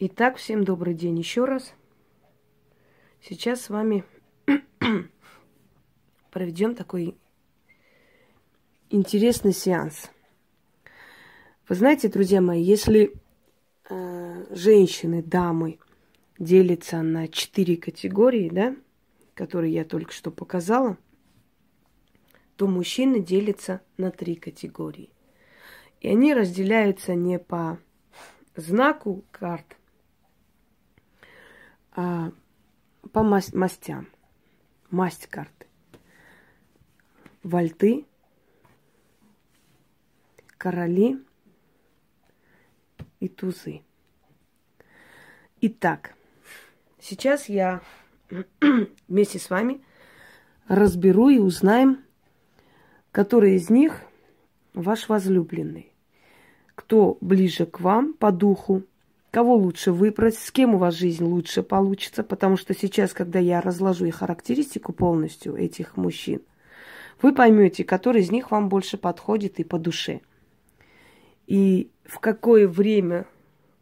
Итак, всем добрый день еще раз. Сейчас с вами проведем такой интересный сеанс. Вы знаете, друзья мои, если э, женщины, дамы делятся на четыре категории, да, которые я только что показала, то мужчины делятся на три категории. И они разделяются не по знаку карт, а, по масть, мастям. Масть карты. Вальты, короли и тузы. Итак, сейчас я вместе с вами разберу и узнаем, который из них ваш возлюбленный. Кто ближе к вам по духу, кого лучше выбрать, с кем у вас жизнь лучше получится, потому что сейчас, когда я разложу и характеристику полностью этих мужчин, вы поймете, который из них вам больше подходит и по душе. И в какое время,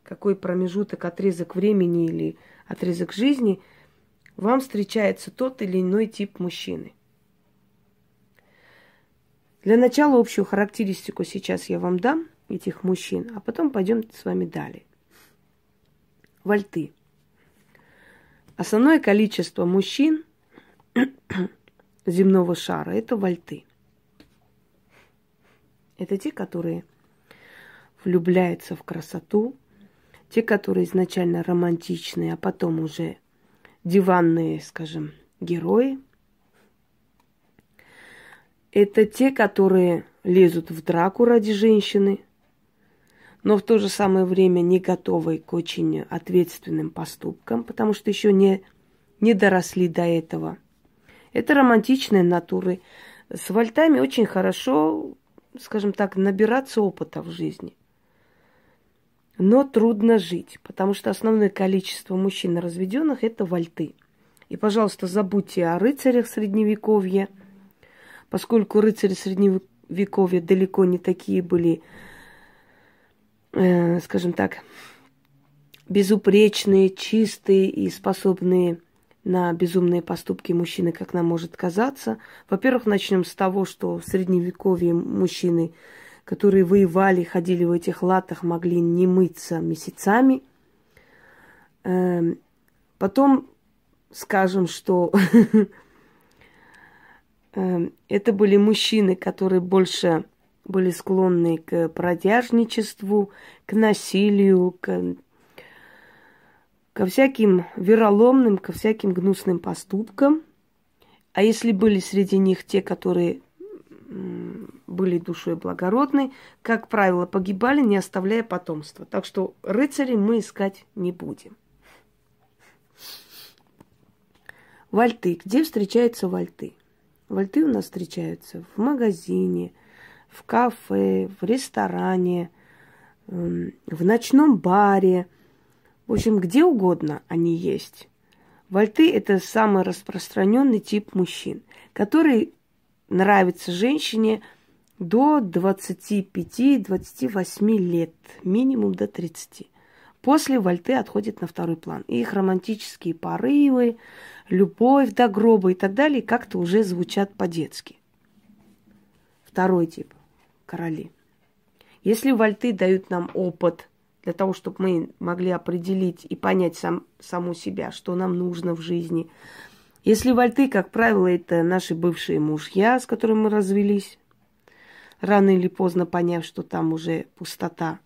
какой промежуток, отрезок времени или отрезок жизни вам встречается тот или иной тип мужчины. Для начала общую характеристику сейчас я вам дам этих мужчин, а потом пойдем с вами далее вольты. Основное количество мужчин земного шара – это вольты. Это те, которые влюбляются в красоту, те, которые изначально романтичные, а потом уже диванные, скажем, герои. Это те, которые лезут в драку ради женщины, но в то же самое время не готовы к очень ответственным поступкам, потому что еще не, не доросли до этого. Это романтичные натуры. С вольтами очень хорошо, скажем так, набираться опыта в жизни. Но трудно жить, потому что основное количество мужчин разведенных это вольты. И, пожалуйста, забудьте о рыцарях средневековья, поскольку рыцари средневековья далеко не такие были э, скажем так, безупречные, чистые и способные на безумные поступки мужчины, как нам может казаться. Во-первых, начнем с того, что в средневековье мужчины, которые воевали, ходили в этих латах, могли не мыться месяцами. Эм, потом скажем, что эм, это были мужчины, которые больше были склонны к продяжничеству, к насилию, к, ко всяким вероломным, ко всяким гнусным поступкам. А если были среди них те, которые были душой благородной, как правило, погибали, не оставляя потомства. Так что рыцарей мы искать не будем. Вальты. Где встречаются вальты? Вальты у нас встречаются в магазине – в кафе, в ресторане, эм, в ночном баре. В общем, где угодно они есть. Вольты – это самый распространенный тип мужчин, который нравится женщине до 25-28 лет, минимум до 30. После вольты отходят на второй план. И их романтические порывы, любовь до гроба и так далее как-то уже звучат по-детски. Второй тип короли. Если вольты дают нам опыт для того, чтобы мы могли определить и понять сам, саму себя, что нам нужно в жизни. Если вольты, как правило, это наши бывшие мужья, с которыми мы развелись, рано или поздно поняв, что там уже пустота.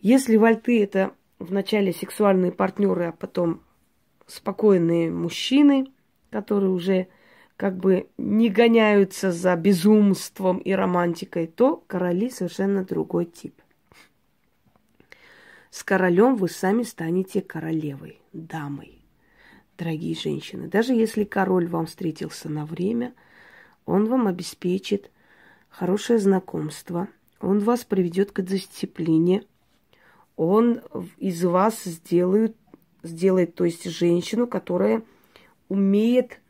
Если вольты это вначале сексуальные партнеры, а потом спокойные мужчины, которые уже как бы не гоняются за безумством и романтикой, то короли совершенно другой тип. С королем вы сами станете королевой, дамой, дорогие женщины. Даже если король вам встретился на время, он вам обеспечит хорошее знакомство, он вас приведет к дисциплине, он из вас сделает, сделает, то есть женщину, которая умеет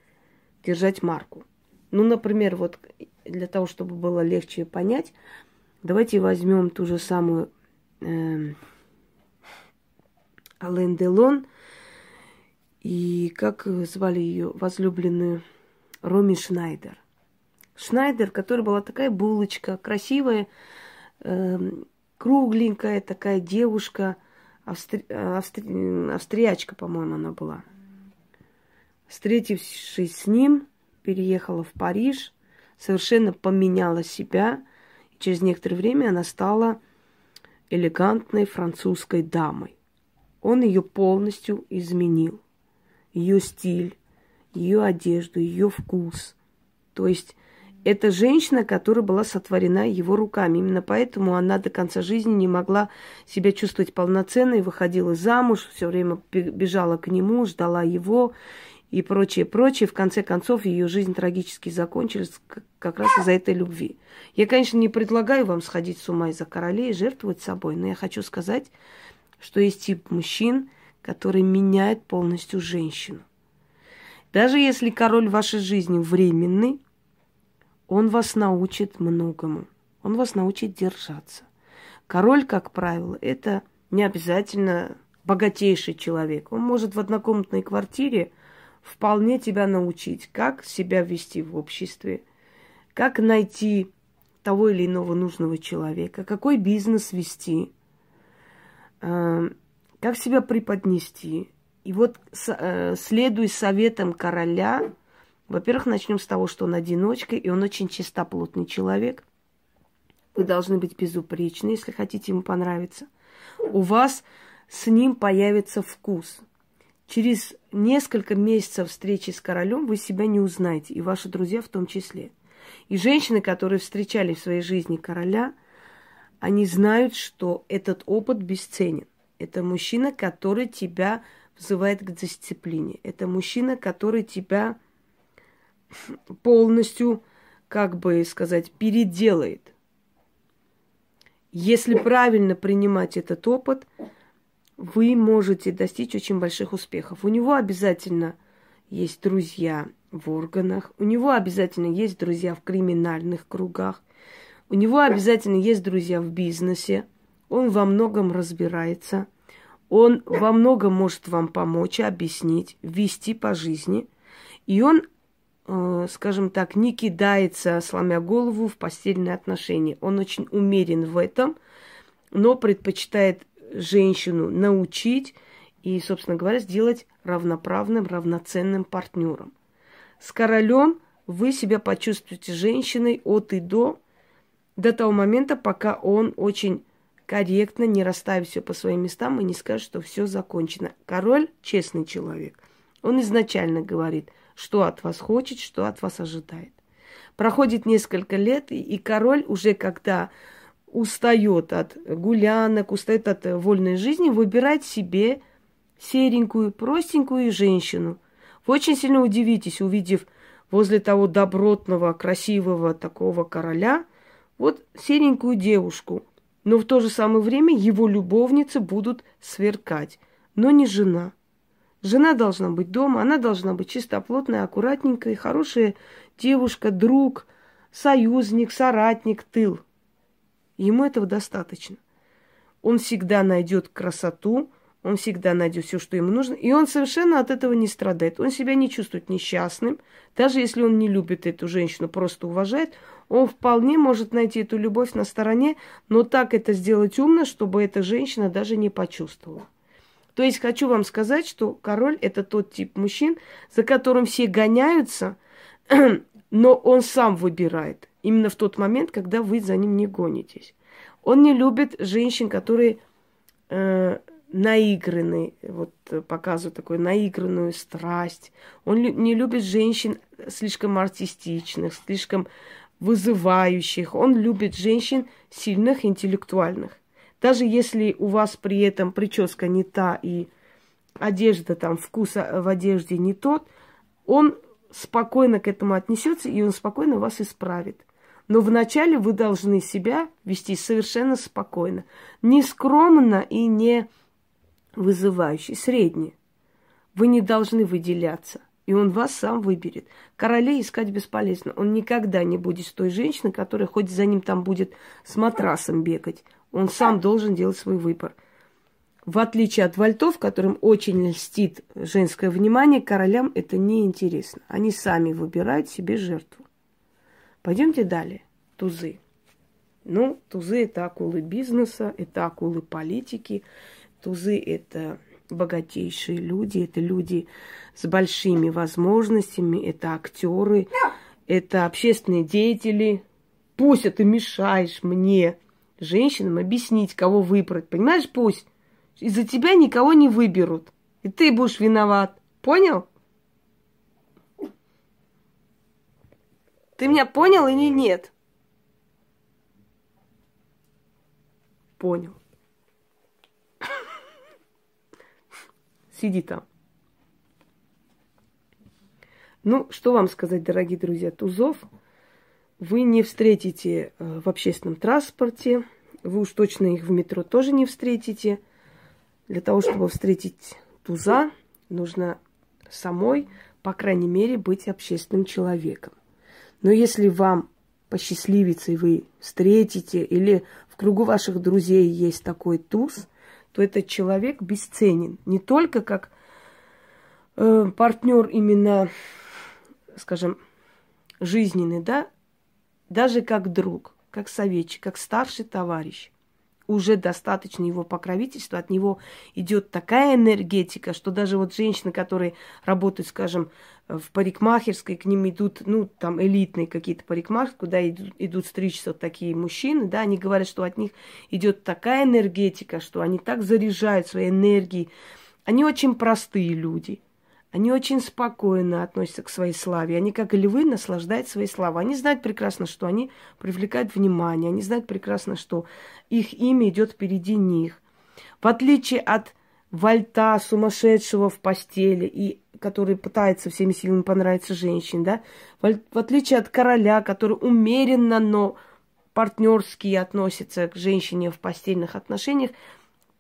держать марку. Ну, например, вот для того, чтобы было легче понять, давайте возьмем ту же самую э, Ален Делон и как звали ее возлюбленную Роми Шнайдер. Шнайдер, которая была такая булочка, красивая, э, кругленькая такая девушка, австри... Австри... австриячка, по-моему, она была. Встретившись с ним, переехала в Париж, совершенно поменяла себя. И через некоторое время она стала элегантной французской дамой. Он ее полностью изменил. Ее стиль, ее одежду, ее вкус. То есть это женщина, которая была сотворена его руками. Именно поэтому она до конца жизни не могла себя чувствовать полноценной, выходила замуж, все время бежала к нему, ждала его и прочее, прочее. В конце концов, ее жизнь трагически закончилась как раз из-за этой любви. Я, конечно, не предлагаю вам сходить с ума из-за королей и жертвовать собой, но я хочу сказать, что есть тип мужчин, который меняет полностью женщину. Даже если король вашей жизни временный, он вас научит многому. Он вас научит держаться. Король, как правило, это не обязательно богатейший человек. Он может в однокомнатной квартире вполне тебя научить, как себя вести в обществе, как найти того или иного нужного человека, какой бизнес вести, э, как себя преподнести. И вот э, следуй советам короля, во-первых, начнем с того, что он одиночка, и он очень чистоплотный человек. Вы должны быть безупречны, если хотите ему понравиться. У вас с ним появится вкус. Через несколько месяцев встречи с королем вы себя не узнаете, и ваши друзья в том числе. И женщины, которые встречали в своей жизни короля, они знают, что этот опыт бесценен. Это мужчина, который тебя взывает к дисциплине. Это мужчина, который тебя полностью, как бы сказать, переделает. Если правильно принимать этот опыт, вы можете достичь очень больших успехов. У него обязательно есть друзья в органах, у него обязательно есть друзья в криминальных кругах, у него обязательно есть друзья в бизнесе, он во многом разбирается, он во многом может вам помочь, объяснить, вести по жизни, и он Э, скажем так, не кидается, сломя голову, в постельные отношения. Он очень умерен в этом, но предпочитает женщину научить и, собственно говоря, сделать равноправным, равноценным партнером. С королем вы себя почувствуете женщиной от и до, до того момента, пока он очень корректно не расставит все по своим местам и не скажет, что все закончено. Король честный человек. Он изначально говорит – что от вас хочет, что от вас ожидает. Проходит несколько лет, и король уже когда устает от гулянок, устает от вольной жизни, выбирает себе серенькую, простенькую женщину. Вы очень сильно удивитесь, увидев возле того добротного, красивого такого короля, вот серенькую девушку. Но в то же самое время его любовницы будут сверкать, но не жена – Жена должна быть дома, она должна быть чистоплотная, аккуратненькая, хорошая девушка, друг, союзник, соратник, тыл. Ему этого достаточно. Он всегда найдет красоту, он всегда найдет все, что ему нужно, и он совершенно от этого не страдает. Он себя не чувствует несчастным. Даже если он не любит эту женщину, просто уважает, он вполне может найти эту любовь на стороне, но так это сделать умно, чтобы эта женщина даже не почувствовала. То есть хочу вам сказать, что король это тот тип мужчин, за которым все гоняются, но он сам выбирает. Именно в тот момент, когда вы за ним не гонитесь. Он не любит женщин, которые э, наигранные, вот показывают такую наигранную страсть. Он лю- не любит женщин слишком артистичных, слишком вызывающих. Он любит женщин сильных, интеллектуальных. Даже если у вас при этом прическа не та и одежда там, вкус в одежде не тот, он спокойно к этому отнесется, и он спокойно вас исправит. Но вначале вы должны себя вести совершенно спокойно. Не скромно и не вызывающе, средне. Вы не должны выделяться. И он вас сам выберет. Королей искать бесполезно. Он никогда не будет той женщиной, которая хоть за ним там будет с матрасом бегать. Он сам должен делать свой выбор. в отличие от вальтов, которым очень льстит женское внимание, королям это не интересно. Они сами выбирают себе жертву. Пойдемте далее. Тузы. Ну, тузы это акулы бизнеса, это акулы политики. Тузы это богатейшие люди, это люди с большими возможностями, это актеры, это общественные деятели. Пусть ты мешаешь мне, женщинам, объяснить, кого выбрать. Понимаешь, пусть из-за тебя никого не выберут. И ты будешь виноват. Понял? Ты меня понял или нет? Понял. Сиди там. Ну, что вам сказать, дорогие друзья, тузов вы не встретите э, в общественном транспорте, вы уж точно их в метро тоже не встретите – для того, чтобы встретить туза, нужно самой, по крайней мере, быть общественным человеком. Но если вам посчастливится, и вы встретите, или в кругу ваших друзей есть такой туз, то этот человек бесценен. Не только как э, партнер именно, скажем, жизненный, да, даже как друг, как советчик, как старший товарищ уже достаточно его покровительства, от него идет такая энергетика, что даже вот женщины, которые работают, скажем, в парикмахерской, к ним идут, ну, там, элитные какие-то парикмахеры, куда идут, идут стричься такие мужчины, да, они говорят, что от них идет такая энергетика, что они так заряжают своей энергией. Они очень простые люди – они очень спокойно относятся к своей славе. Они, как львы, наслаждаются своей славой. Они знают прекрасно, что они привлекают внимание. Они знают прекрасно, что их имя идет впереди них. В отличие от вальта, сумасшедшего в постели, и который пытается всеми силами понравиться женщине, да, в отличие от короля, который умеренно, но партнерски относится к женщине в постельных отношениях,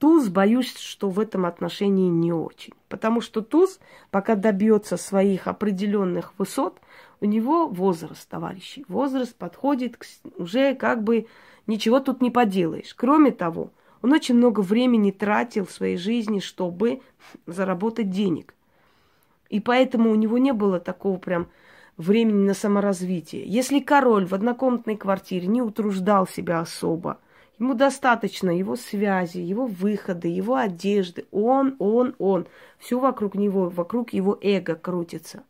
Туз, боюсь, что в этом отношении не очень. Потому что туз, пока добьется своих определенных высот, у него возраст, товарищи. Возраст подходит к, уже как бы ничего тут не поделаешь. Кроме того, он очень много времени тратил в своей жизни, чтобы заработать денег. И поэтому у него не было такого прям времени на саморазвитие. Если король в однокомнатной квартире не утруждал себя особо, Ему достаточно его связи, его выходы, его одежды. Он, он, он. Все вокруг него, вокруг его эго крутится.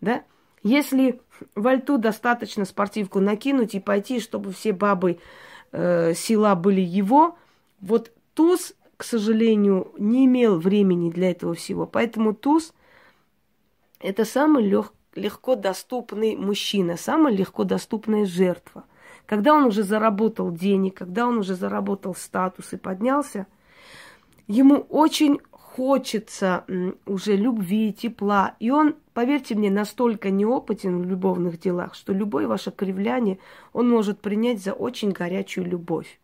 Да? Если вальту достаточно спортивку накинуть и пойти, чтобы все бабы э, села были его, вот туз, к сожалению, не имел времени для этого всего. Поэтому туз – это самый лег, легко доступный мужчина, самая легко доступная жертва – когда он уже заработал денег, когда он уже заработал статус и поднялся, ему очень хочется уже любви, тепла. И он, поверьте мне, настолько неопытен в любовных делах, что любое ваше кривляние он может принять за очень горячую любовь.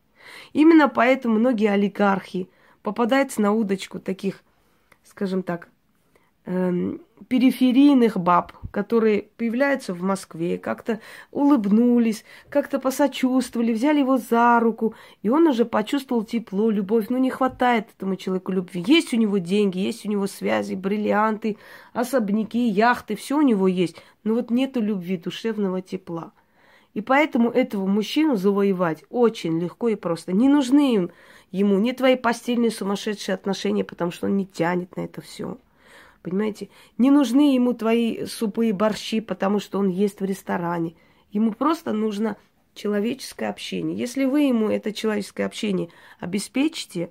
Именно поэтому многие олигархи попадаются на удочку таких, скажем так, эм, периферийных баб, которые появляются в Москве, как-то улыбнулись, как-то посочувствовали, взяли его за руку, и он уже почувствовал тепло, любовь. Ну, не хватает этому человеку любви. Есть у него деньги, есть у него связи, бриллианты, особняки, яхты, все у него есть. Но вот нету любви, душевного тепла. И поэтому этого мужчину завоевать очень легко и просто. Не нужны им, ему ни твои постельные сумасшедшие отношения, потому что он не тянет на это все. Понимаете? Не нужны ему твои супы и борщи, потому что он ест в ресторане. Ему просто нужно человеческое общение. Если вы ему это человеческое общение обеспечите,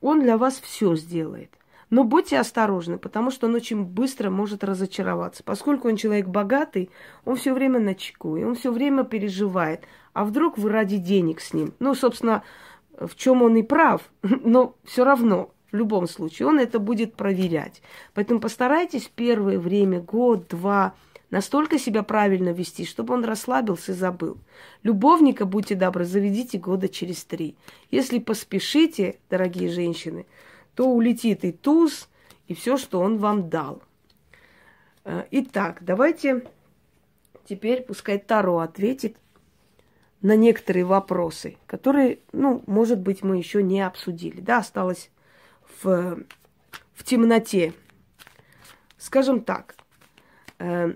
он для вас все сделает. Но будьте осторожны, потому что он очень быстро может разочароваться. Поскольку он человек богатый, он все время на чеку, и он все время переживает. А вдруг вы ради денег с ним? Ну, собственно, в чем он и прав, но все равно в любом случае, он это будет проверять. Поэтому постарайтесь первое время, год, два, настолько себя правильно вести, чтобы он расслабился и забыл. Любовника, будьте добры, заведите года через три. Если поспешите, дорогие женщины, то улетит и туз, и все, что он вам дал. Э, итак, давайте теперь пускай Таро ответит на некоторые вопросы, которые, ну, может быть, мы еще не обсудили. Да, осталось в, в темноте. Скажем так, э,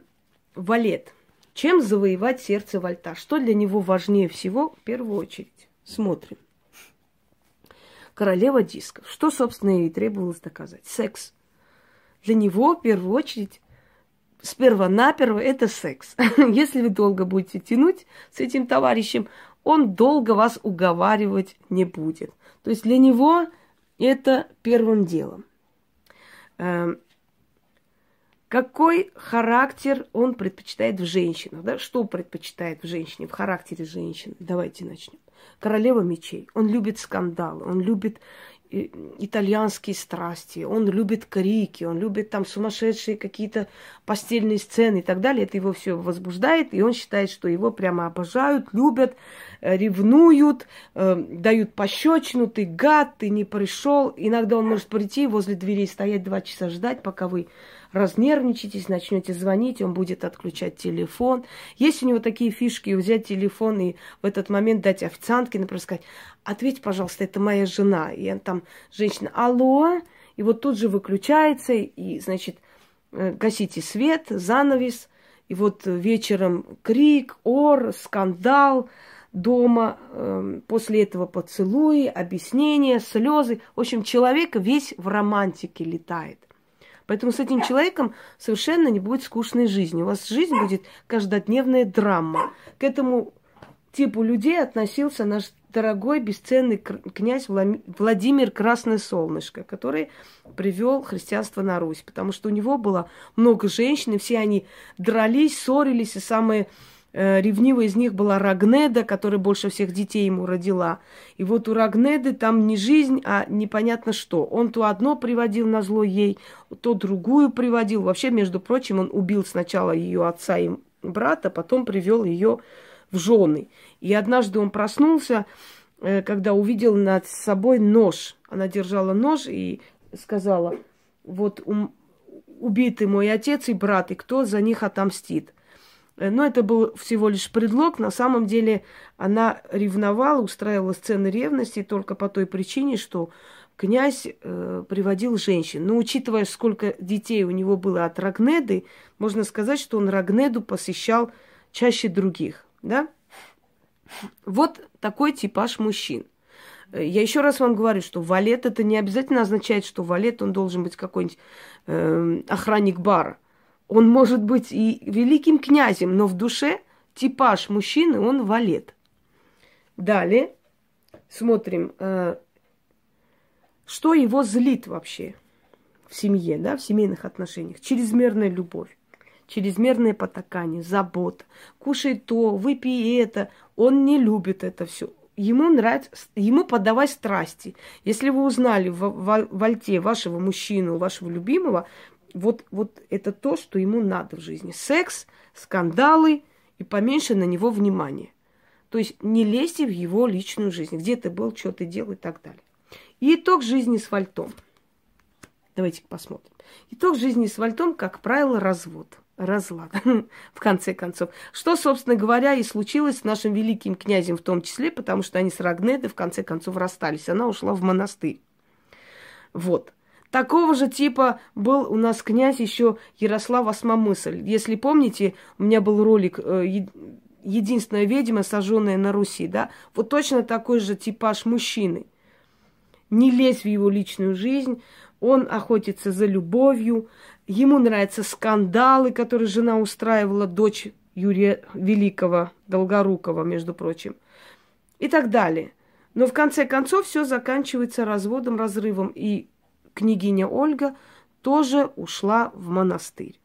валет. Чем завоевать сердце вальта? Что для него важнее всего в первую очередь? Смотрим. Королева дисков. Что, собственно, и требовалось доказать? Секс. Для него, в первую очередь, сперва-наперво это секс. Если вы долго будете тянуть с этим товарищем, он долго вас уговаривать не будет. То есть для него это первым делом. Эм, какой характер он предпочитает в женщинах? Да? Что предпочитает в женщине, в характере женщины? Давайте начнем. Королева мечей. Он любит скандалы, он любит итальянские страсти, он любит крики, он любит там сумасшедшие какие-то постельные сцены и так далее. Это его все возбуждает, и он считает, что его прямо обожают, любят, э, ревнуют, э, дают пощечину, ты гад, ты не пришел. Иногда он может прийти возле дверей, стоять два часа ждать, пока вы разнервничаетесь, начнете звонить, он будет отключать телефон. Есть у него такие фишки, взять телефон и в этот момент дать официантке, например, сказать, ответь, пожалуйста, это моя жена. И там женщина, алло, и вот тут же выключается, и, значит, э, гасите свет, занавес, и вот вечером крик, ор, скандал дома, э, после этого поцелуи, объяснения, слезы. В общем, человек весь в романтике летает. Поэтому с этим человеком совершенно не будет скучной жизни. У вас жизнь будет каждодневная драма. К этому типу людей относился наш дорогой бесценный князь Владимир Красное Солнышко, который привел христианство на Русь, потому что у него было много женщин, и все они дрались, ссорились, и самые ревнивой из них была Рагнеда, которая больше всех детей ему родила. И вот у Рагнеды там не жизнь, а непонятно что. Он то одно приводил на зло ей, то другую приводил. Вообще, между прочим, он убил сначала ее отца и брата, потом привел ее в жены. И однажды он проснулся, э, когда увидел над собой нож. Она держала нож и сказала, вот убитый мой отец и брат, и кто за них отомстит. Но это был всего лишь предлог. На самом деле она ревновала, устраивала сцены ревности только по той причине, что князь э, приводил женщин. Но учитывая, сколько детей у него было от Рагнеды, можно сказать, что он Рагнеду посещал чаще других. Да? Вот такой типаж мужчин. Я еще раз вам говорю, что валет это не обязательно означает, что валет он должен быть какой-нибудь э, охранник бара. Он может быть и великим князем, но в душе типаж мужчины, он валет. Далее смотрим, э, что его злит вообще в семье, да, в семейных отношениях. Чрезмерная любовь, чрезмерное потакание, забота. Кушай то, выпей это. Он не любит это все. Ему нравится, ему подавай страсти. Если вы узнали в, в, в альте вашего мужчину, вашего любимого, вот, вот это то, что ему надо в жизни. Секс, скандалы и поменьше на него внимания. То есть не лезьте в его личную жизнь, где ты был, что ты делал и так далее. И итог жизни с вальтом. Давайте посмотрим. Итог жизни с вальтом, как правило, развод. Разлад, в конце концов. Что, собственно говоря, и случилось с нашим великим князем в том числе, потому что они с Рагнедой в конце концов расстались. Она ушла в монастырь. Вот. Такого же типа был у нас князь еще Ярослав Осмомысль. Если помните, у меня был ролик э, «Единственная ведьма, сожженная на Руси», да? Вот точно такой же типаж мужчины. Не лезь в его личную жизнь, он охотится за любовью, ему нравятся скандалы, которые жена устраивала, дочь Юрия Великого, Долгорукова, между прочим, и так далее. Но в конце концов все заканчивается разводом, разрывом, и княгиня Ольга тоже ушла в монастырь.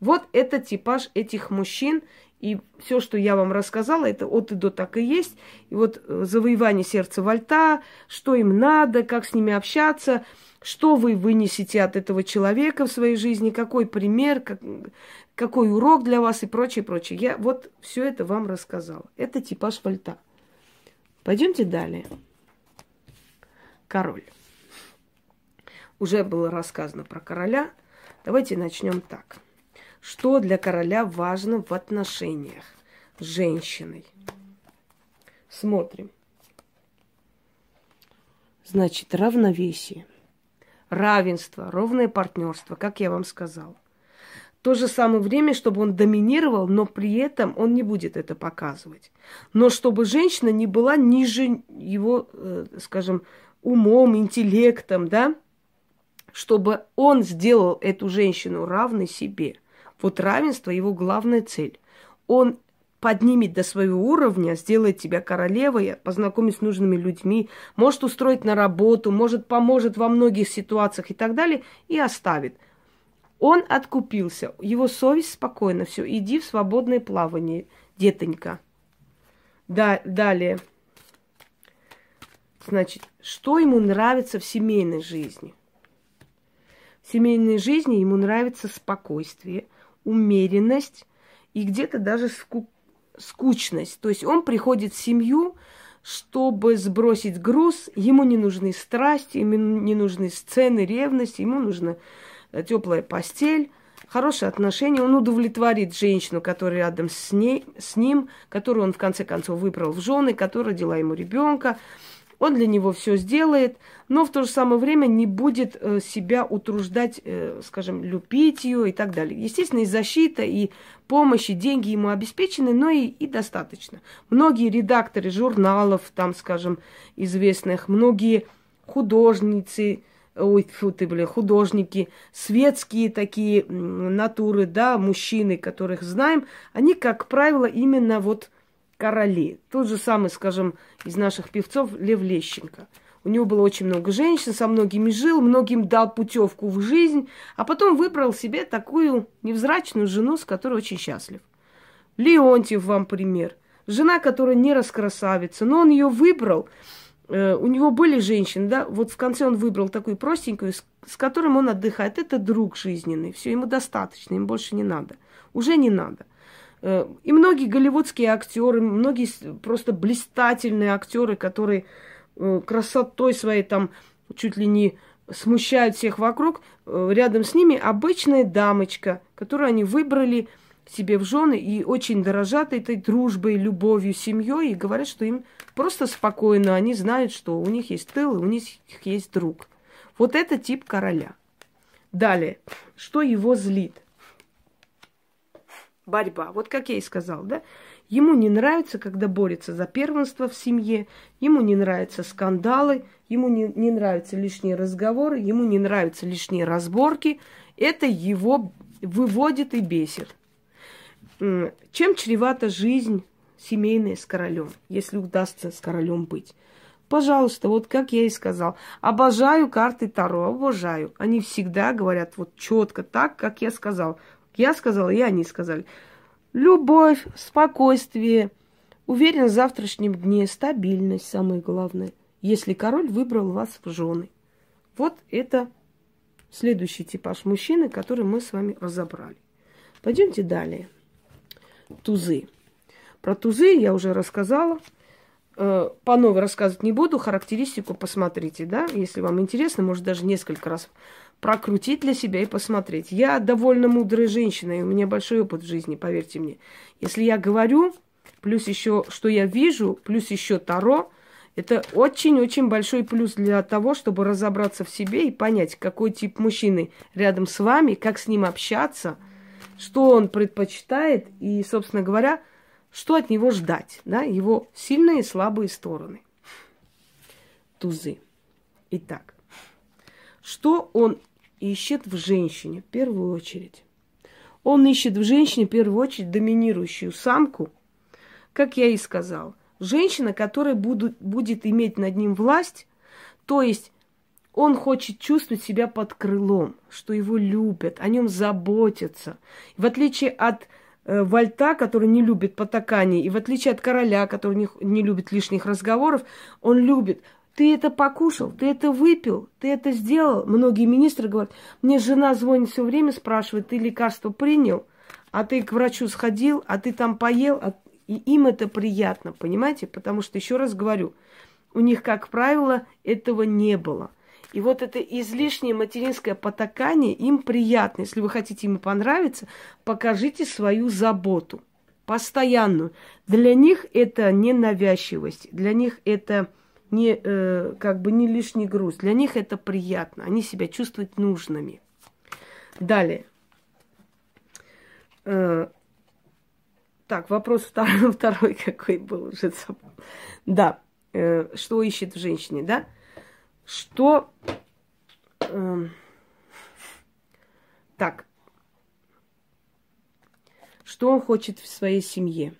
Вот это типаж этих мужчин. И все, что я вам рассказала, это от и до так и есть. И вот э, завоевание сердца Вольта, что им надо, как с ними общаться, что вы вынесете от этого человека в своей жизни, какой пример, как, какой урок для вас и прочее, прочее. Я вот все это вам рассказала. Это типаж Вольта. Пойдемте далее. Король уже было рассказано про короля. Давайте начнем так. Что для короля важно в отношениях с женщиной? Смотрим. Значит, равновесие. равенство, ровное партнерство, как я вам сказала. В то же самое время, чтобы он доминировал, но при этом он не будет это показывать. Но чтобы женщина не была ниже его, э, скажем, умом, интеллектом, да, чтобы он сделал эту женщину равной себе. Вот равенство его главная цель. Он поднимет до своего уровня, сделает тебя королевой, познакомит с нужными людьми, может устроить на работу, может поможет во многих ситуациях и так далее, и оставит. Он откупился, его совесть спокойно, все, иди в свободное плавание, детонька. Да, далее. Значит, что ему нравится в семейной жизни? В семейной жизни ему нравится спокойствие, умеренность и где-то даже ску скучность. То есть он приходит в семью, чтобы сбросить груз, ему не нужны страсти, ему не нужны сцены ревности, ему нужна э, теплая постель, хорошие отношения, он удовлетворит женщину, которая рядом с, ней, с ним, которую он в конце концов выбрал в жены, которая родила ему ребенка, он для него все сделает, но в то же самое время не будет э, себя утруждать, э, скажем, любить ее и так далее. Естественно, и защита, и помощь, и деньги ему обеспечены, но и, и достаточно. Многие редакторы журналов, там, скажем, известных, многие художницы, ой, фу ты, бля, художники, светские такие натуры, да, мужчины, которых знаем, они, как правило, именно вот короли. Тот же самый, скажем, из наших певцов Лев Лещенко. У него было очень много женщин, со многими жил, многим дал путевку в жизнь, а потом выбрал себе такую невзрачную жену, с которой очень счастлив. Леонтьев вам пример. Жена, которая не раскрасавица, но он ее выбрал. Э, у него были женщины, да, вот в конце он выбрал такую простенькую, с, с которым он отдыхает. Это друг жизненный, все, ему достаточно, им больше не надо. Уже не надо. Э, и многие голливудские актеры, многие просто блистательные актеры, которые э, красотой своей там чуть ли не смущают всех вокруг, э, рядом с ними обычная дамочка, которую они выбрали себе в жены и очень дорожат этой дружбой, любовью, семьей и говорят, что им просто спокойно, они знают, что у них есть тыл, у них есть друг. Вот это тип короля. Далее, что его злит? Борьба. Вот как я и сказал, да? Ему не нравится, когда борется за первенство в семье, ему не нравятся скандалы, ему не, не нравятся лишние разговоры, ему не нравятся лишние разборки. Это его выводит и бесит. Чем чревата жизнь семейная с королем, если удастся с королем быть? Пожалуйста, вот как я и сказал, обожаю карты Таро, обожаю. Они всегда говорят вот четко так, как я сказал. Я сказала, и они сказали. Любовь, спокойствие, уверенность в завтрашнем дне, стабильность самое главное, если король выбрал вас в жены. Вот это следующий типаж мужчины, который мы с вами разобрали. Пойдемте далее. Тузы. Про тузы я уже рассказала. Э, по новой рассказывать не буду, характеристику посмотрите, да, если вам интересно, может даже несколько раз прокрутить для себя и посмотреть. Я довольно мудрая женщина, и у меня большой опыт в жизни, поверьте мне. Если я говорю, плюс еще, что я вижу, плюс еще Таро, это очень-очень большой плюс для того, чтобы разобраться в себе и понять, какой тип мужчины рядом с вами, как с ним общаться, что он предпочитает и, собственно говоря, что от него ждать, да, его сильные и слабые стороны. Тузы. Итак, что он ищет в женщине в первую очередь. Он ищет в женщине в первую очередь доминирующую самку, как я и сказал. Женщина, которая буду, будет иметь над ним власть, то есть он хочет чувствовать себя под крылом, что его любят, о нем заботятся. В отличие от э, Вольта, который не любит потаканий, и в отличие от короля, который не, не любит лишних разговоров, он любит ты это покушал, ты это выпил, ты это сделал. Многие министры говорят, мне жена звонит все время, спрашивает, ты лекарство принял, а ты к врачу сходил, а ты там поел, а... и им это приятно, понимаете? Потому что, еще раз говорю, у них, как правило, этого не было. И вот это излишнее материнское потакание им приятно. Если вы хотите ему понравиться, покажите свою заботу постоянную. Для них это не навязчивость, для них это не, э, как бы не лишний груз. Для них это приятно. Они себя чувствуют нужными. Далее. Э, так, вопрос второй, второй какой был уже. Да, э, что ищет в женщине, да? Что... Э, так, что он хочет в своей семье?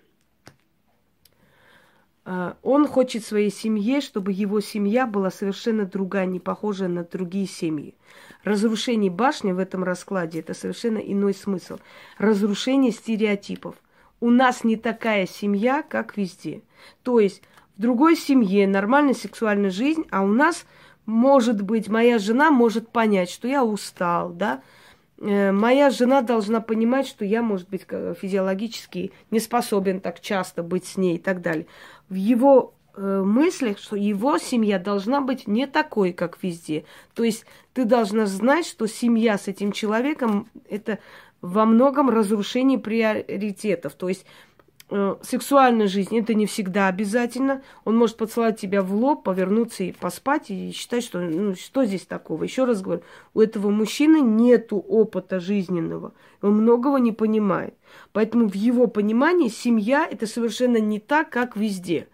А, он хочет своей семье, чтобы его семья была совершенно другая, не похожая на другие семьи. Разрушение башни в этом раскладе – это совершенно иной смысл. Разрушение стереотипов. У нас не такая семья, как везде. То есть в другой семье нормальная сексуальная жизнь, а у нас, может быть, моя жена может понять, что я устал, да, Э, моя жена должна понимать, что я, может быть, физиологически не способен так часто быть с ней и так далее. В его э, мыслях, что его семья должна быть не такой, как везде. То есть ты должна знать, что семья с этим человеком это во многом разрушение приоритетов. То есть сексуальная жизнь это не всегда обязательно. Он может поцеловать тебя в лоб, повернуться и поспать, и считать, что ну, что здесь такого. Еще раз говорю, у этого мужчины нету опыта жизненного. Он многого не понимает. Поэтому в его понимании семья это совершенно не так, как везде.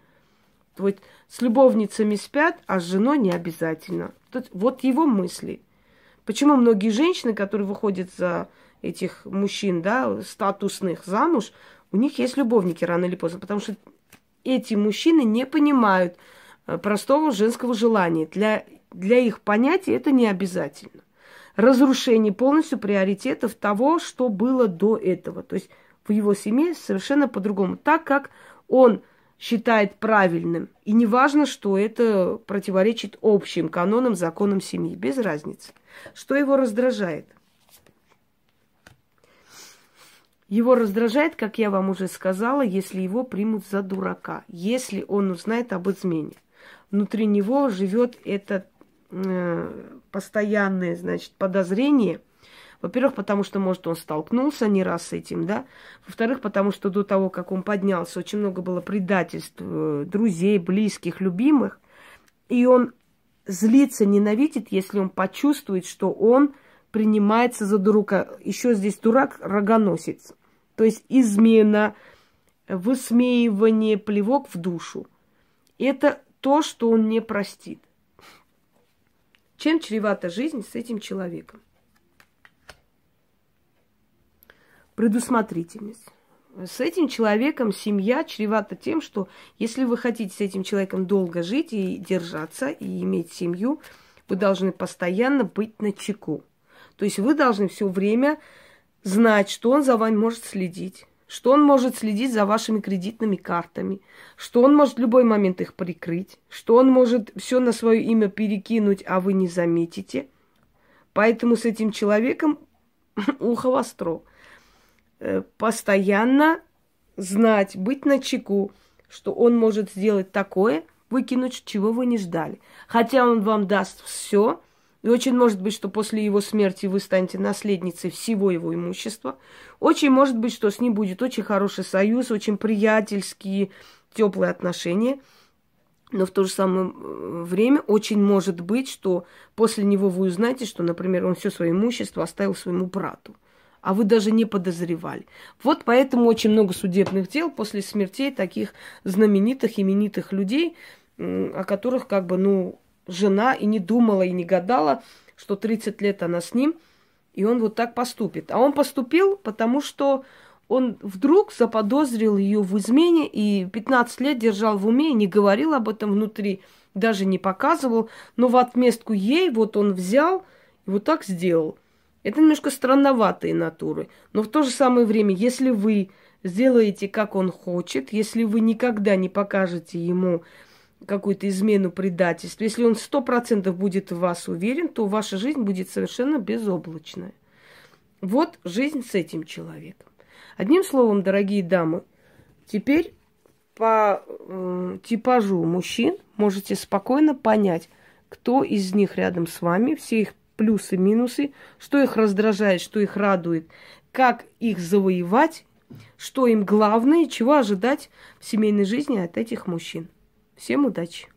Вот с любовницами спят, а с женой не обязательно. Вот его мысли. Почему многие женщины, которые выходят за этих мужчин, да, статусных замуж, у них есть любовники рано или поздно, потому что эти мужчины не понимают э, простого женского желания. Для, для их понятия это не обязательно. Разрушение полностью приоритетов того, что было до этого. То есть в его семье совершенно по-другому. Так как он считает правильным. И не важно, что это противоречит общим канонам, законам семьи. Без разницы. Что его раздражает? Его раздражает, как я вам уже сказала, если его примут за дурака, если он узнает об измене. Внутри него живет это э, постоянное, значит, подозрение. Во-первых, потому что, может, он столкнулся не раз с этим, да. Во-вторых, потому что до того, как он поднялся, очень много было предательств э, друзей, близких, любимых. И он злится, ненавидит, если он почувствует, что он принимается за дурака. Еще здесь дурак рогоносец. То есть измена, высмеивание, плевок в душу. Это то, что он не простит. Чем чревата жизнь с этим человеком? Предусмотрительность. С этим человеком семья чревата тем, что если вы хотите с этим человеком долго жить и держаться, и иметь семью, вы должны постоянно быть на чеку. То есть вы должны все время знать, что он за вами может следить, что он может следить за вашими кредитными картами, что он может в любой момент их прикрыть, что он может все на свое имя перекинуть, а вы не заметите. Поэтому с этим человеком ухо востро. Э, постоянно знать, быть на чеку, что он может сделать такое, выкинуть, чего вы не ждали. Хотя он вам даст все, и очень может быть, что после его смерти вы станете наследницей всего его имущества. Очень может быть, что с ним будет очень хороший союз, очень приятельские, теплые отношения. Но в то же самое э, время очень может быть, что после него вы узнаете, что, например, он все свое имущество оставил своему брату, а вы даже не подозревали. Вот поэтому очень много судебных дел после смертей таких знаменитых, именитых людей, о которых как бы, ну, жена и не думала, и не гадала, что 30 лет она с ним, и он вот так поступит. А он поступил, потому что он вдруг заподозрил ее в измене и 15 лет держал в уме и не говорил об этом внутри, даже не показывал, но в отместку ей вот он взял и вот так сделал. Это немножко странноватые натуры. Но в то же самое время, если вы сделаете, как он хочет, если вы никогда не покажете ему какую-то измену, предательство, если он сто процентов будет в вас уверен, то ваша жизнь будет совершенно безоблачная. Вот жизнь с этим человеком. Одним словом, дорогие дамы, теперь по э, типажу мужчин можете спокойно понять, кто из них рядом с вами, все их плюсы, минусы, что их раздражает, что их радует, как их завоевать, что им главное, чего ожидать в семейной жизни от этих мужчин. Всем удачи!